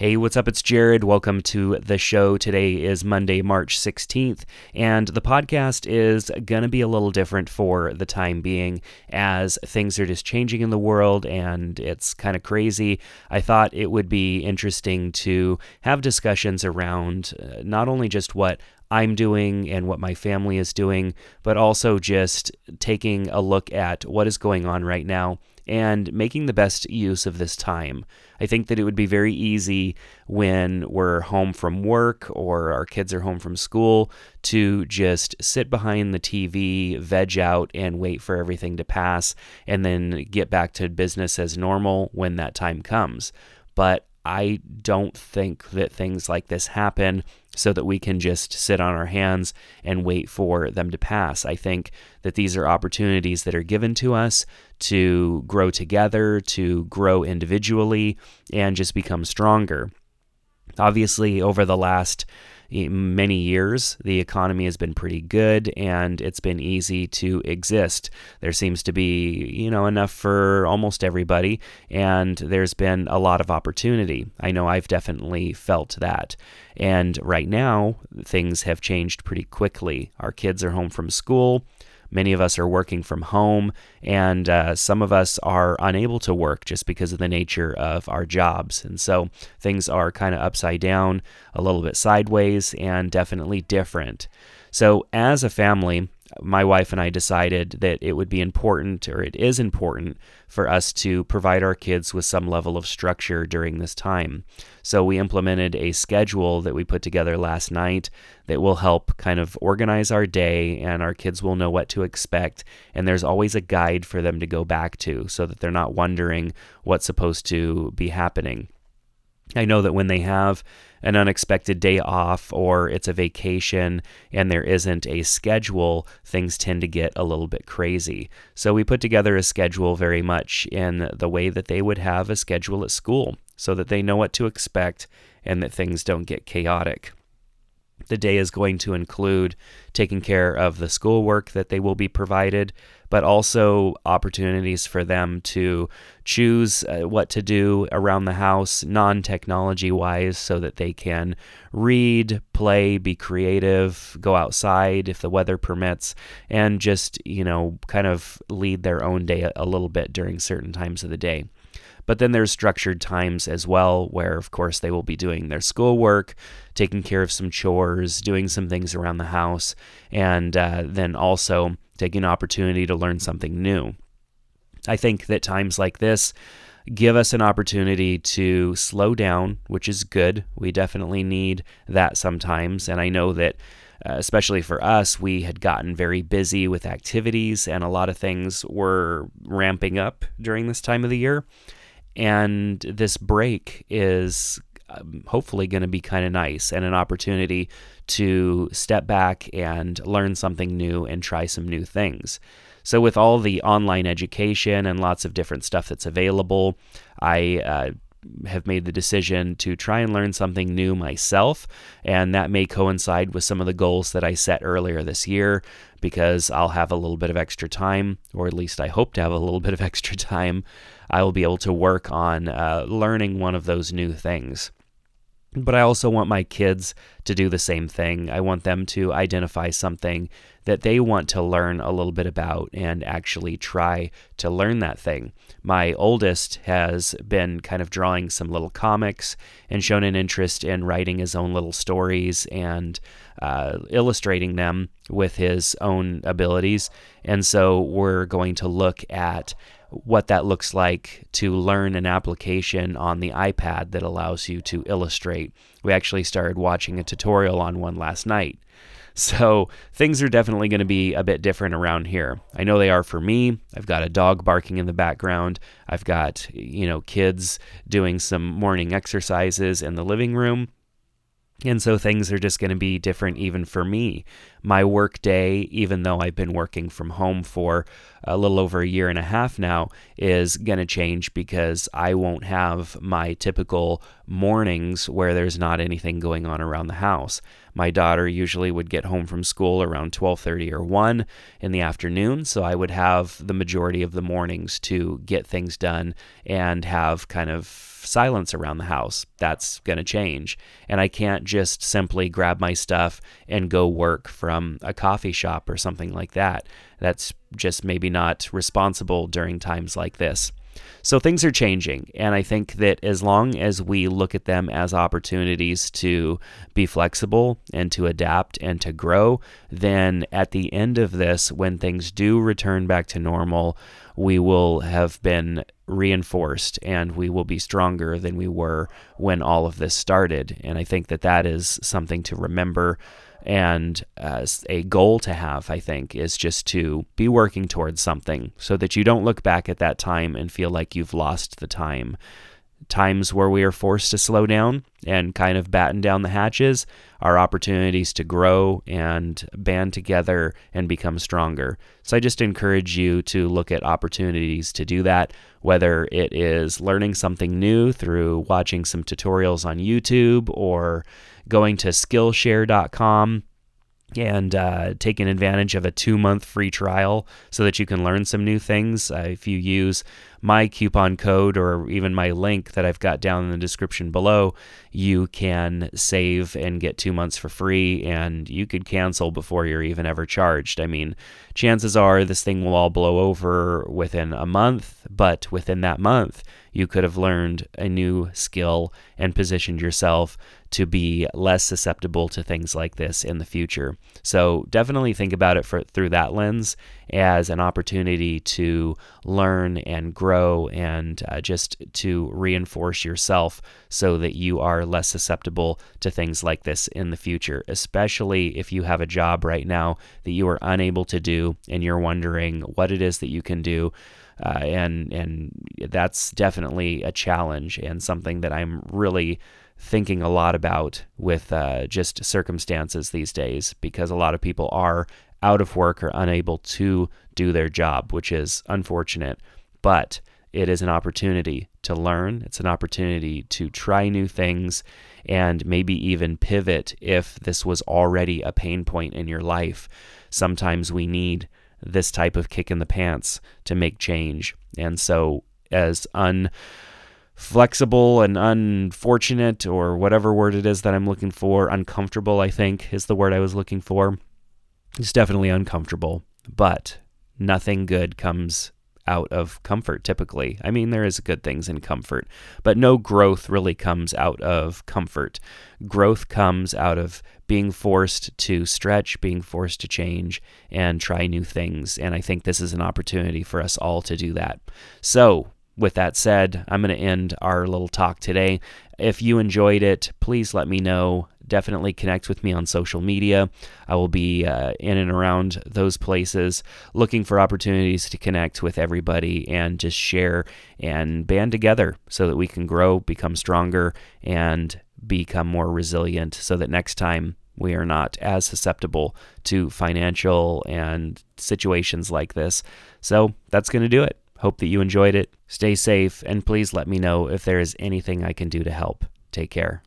Hey, what's up? It's Jerad. Welcome to the show. Today is Monday, March 16th, and the podcast is going to be a little different for the time being as things are just changing in the world and it's kind of crazy. I thought it would be interesting to have discussions around uh, not only just what I'm doing and what my family is doing, but also just taking a look at what is going on right now and making the best use of this time. I think that it would be very easy when we're home from work or our kids are home from school to just sit behind the TV, veg out, and wait for everything to pass and then get back to business as normal when that time comes. But I don't think that things like this happen so that we can just sit on our hands and wait for them to pass. I think that these are opportunities that are given to us to grow together, to grow individually, and just become stronger. Obviously, over the last many years, the economy has been pretty good and it's been easy to exist. There seems to be, you know, enough for almost everybody, and there's been a lot of opportunity. I know I've definitely felt that. And right now, things have changed pretty quickly. Our kids are home from school. Many of us are working from home, and uh, some of us are unable to work just because of the nature of our jobs. And so things are kind of upside down, a little bit sideways, and definitely different. So, as a family, my wife and I decided that it would be important, or it is important, for us to provide our kids with some level of structure during this time. So we implemented a schedule that we put together last night that will help kind of organize our day, and our kids will know what to expect. And there's always a guide for them to go back to so that they're not wondering what's supposed to be happening. I know that when they have an unexpected day off or it's a vacation and there isn't a schedule, things tend to get a little bit crazy. So we put together a schedule very much in the way that they would have a schedule at school so that they know what to expect and that things don't get chaotic. The day is going to include taking care of the schoolwork that they will be provided, but also opportunities for them to choose uh, what to do around the house, non technology wise, so that they can read, play, be creative, go outside if the weather permits, and just, you know, kind of lead their own day a, little bit during certain times of the day. But then there's structured times as well, where of course they will be doing their schoolwork, taking care of some chores, doing some things around the house, and uh, then also taking an opportunity to learn something new. I think that times like this give us an opportunity to slow down, which is good. We definitely need that sometimes. And I know that. Uh, especially for us, we had gotten very busy with activities, and a lot of things were ramping up during this time of the year. And this break is um, hopefully going to be kind of nice and an opportunity to step back and learn something new and try some new things. So, with all the online education and lots of different stuff that's available, I uh, have made the decision to try and learn something new myself. And that may coincide with some of the goals that I set earlier this year because I'll have a little bit of extra time, or at least I hope to have a little bit of extra time. I will be able to work on uh, learning one of those new things. But I also want my kids to do the same thing. I want them to identify something that they want to learn a little bit about and actually try to learn that thing. My oldest has been kind of drawing some little comics and shown an interest in writing his own little stories and uh, illustrating them with his own abilities. And so we're going to look at what that looks like to learn an application on the iPad that allows you to illustrate. We actually started watching a tutorial on one last night. So things are definitely going to be a bit different around here. I know they are for me. I've got a dog barking in the background. I've got, you know, kids doing some morning exercises in the living room. And so things are just going to be different even for me. My work day, even though I've been working from home for a little over a year and a half now, is going to change because I won't have my typical mornings where there's not anything going on around the house. My daughter usually would get home from school around 12:30 or 1 in the afternoon, so I would have the majority of the mornings to get things done and have kind of silence around the house. That's going to change. And I can't just simply grab my stuff and go work from a coffee shop or something like that. That's just maybe not responsible during times like this. So things are changing. And I think that as long as we look at them as opportunities to be flexible and to adapt and to grow, then at the end of this, when things do return back to normal, we will have been reinforced and we will be stronger than we were when all of this started. And I think that that is something to remember and uh, a goal to have, I think, is just to be working towards something so that you don't look back at that time and feel like you've lost the time. Times where we are forced to slow down and kind of batten down the hatches are opportunities to grow and band together and become stronger. So I just encourage you to look at opportunities to do that, whether it is learning something new through watching some tutorials on YouTube or going to Skillshare.com and uh, taking advantage of a two month free trial so that you can learn some new things. Uh, if you use my coupon code or even my link that I've got down in the description below, you can save and get two months for free, and you could cancel before you're even ever charged. I mean, chances are this thing will all blow over within a month, but within that month, you could have learned a new skill and positioned yourself to be less susceptible to things like this in the future. So definitely think about it for, through that lens as an opportunity to learn and grow and uh, just to reinforce yourself so that you are less susceptible to things like this in the future, especially if you have a job right now that you are unable to do and you're wondering what it is that you can do. Uh, and and that's definitely a challenge and something that I'm really thinking a lot about with uh, just circumstances these days because a lot of people are out of work or unable to do their job, which is unfortunate. But it is an opportunity to learn, it's an opportunity to try new things and maybe even pivot if this was already a pain point in your life. Sometimes we need this type of kick in the pants to make change. And so, as un flexible and unfortunate, or whatever word it is that I'm looking for. Uncomfortable, I think, is the word I was looking for. It's definitely uncomfortable, but nothing good comes out of comfort typically. I mean, there is good things in comfort, but no growth really comes out of comfort. Growth comes out of being forced to stretch, being forced to change, and try new things. And I think this is an opportunity for us all to do that. So, with that said, I'm going to end our little talk today. If you enjoyed it, please let me know. Definitely connect with me on social media. I will be uh, in and around those places looking for opportunities to connect with everybody and just share and band together so that we can grow, become stronger, and become more resilient so that next time we are not as susceptible to financial and situations like this. So that's going to do it. Hope that you enjoyed it. Stay safe, and please let me know if there is anything I can do to help. Take care.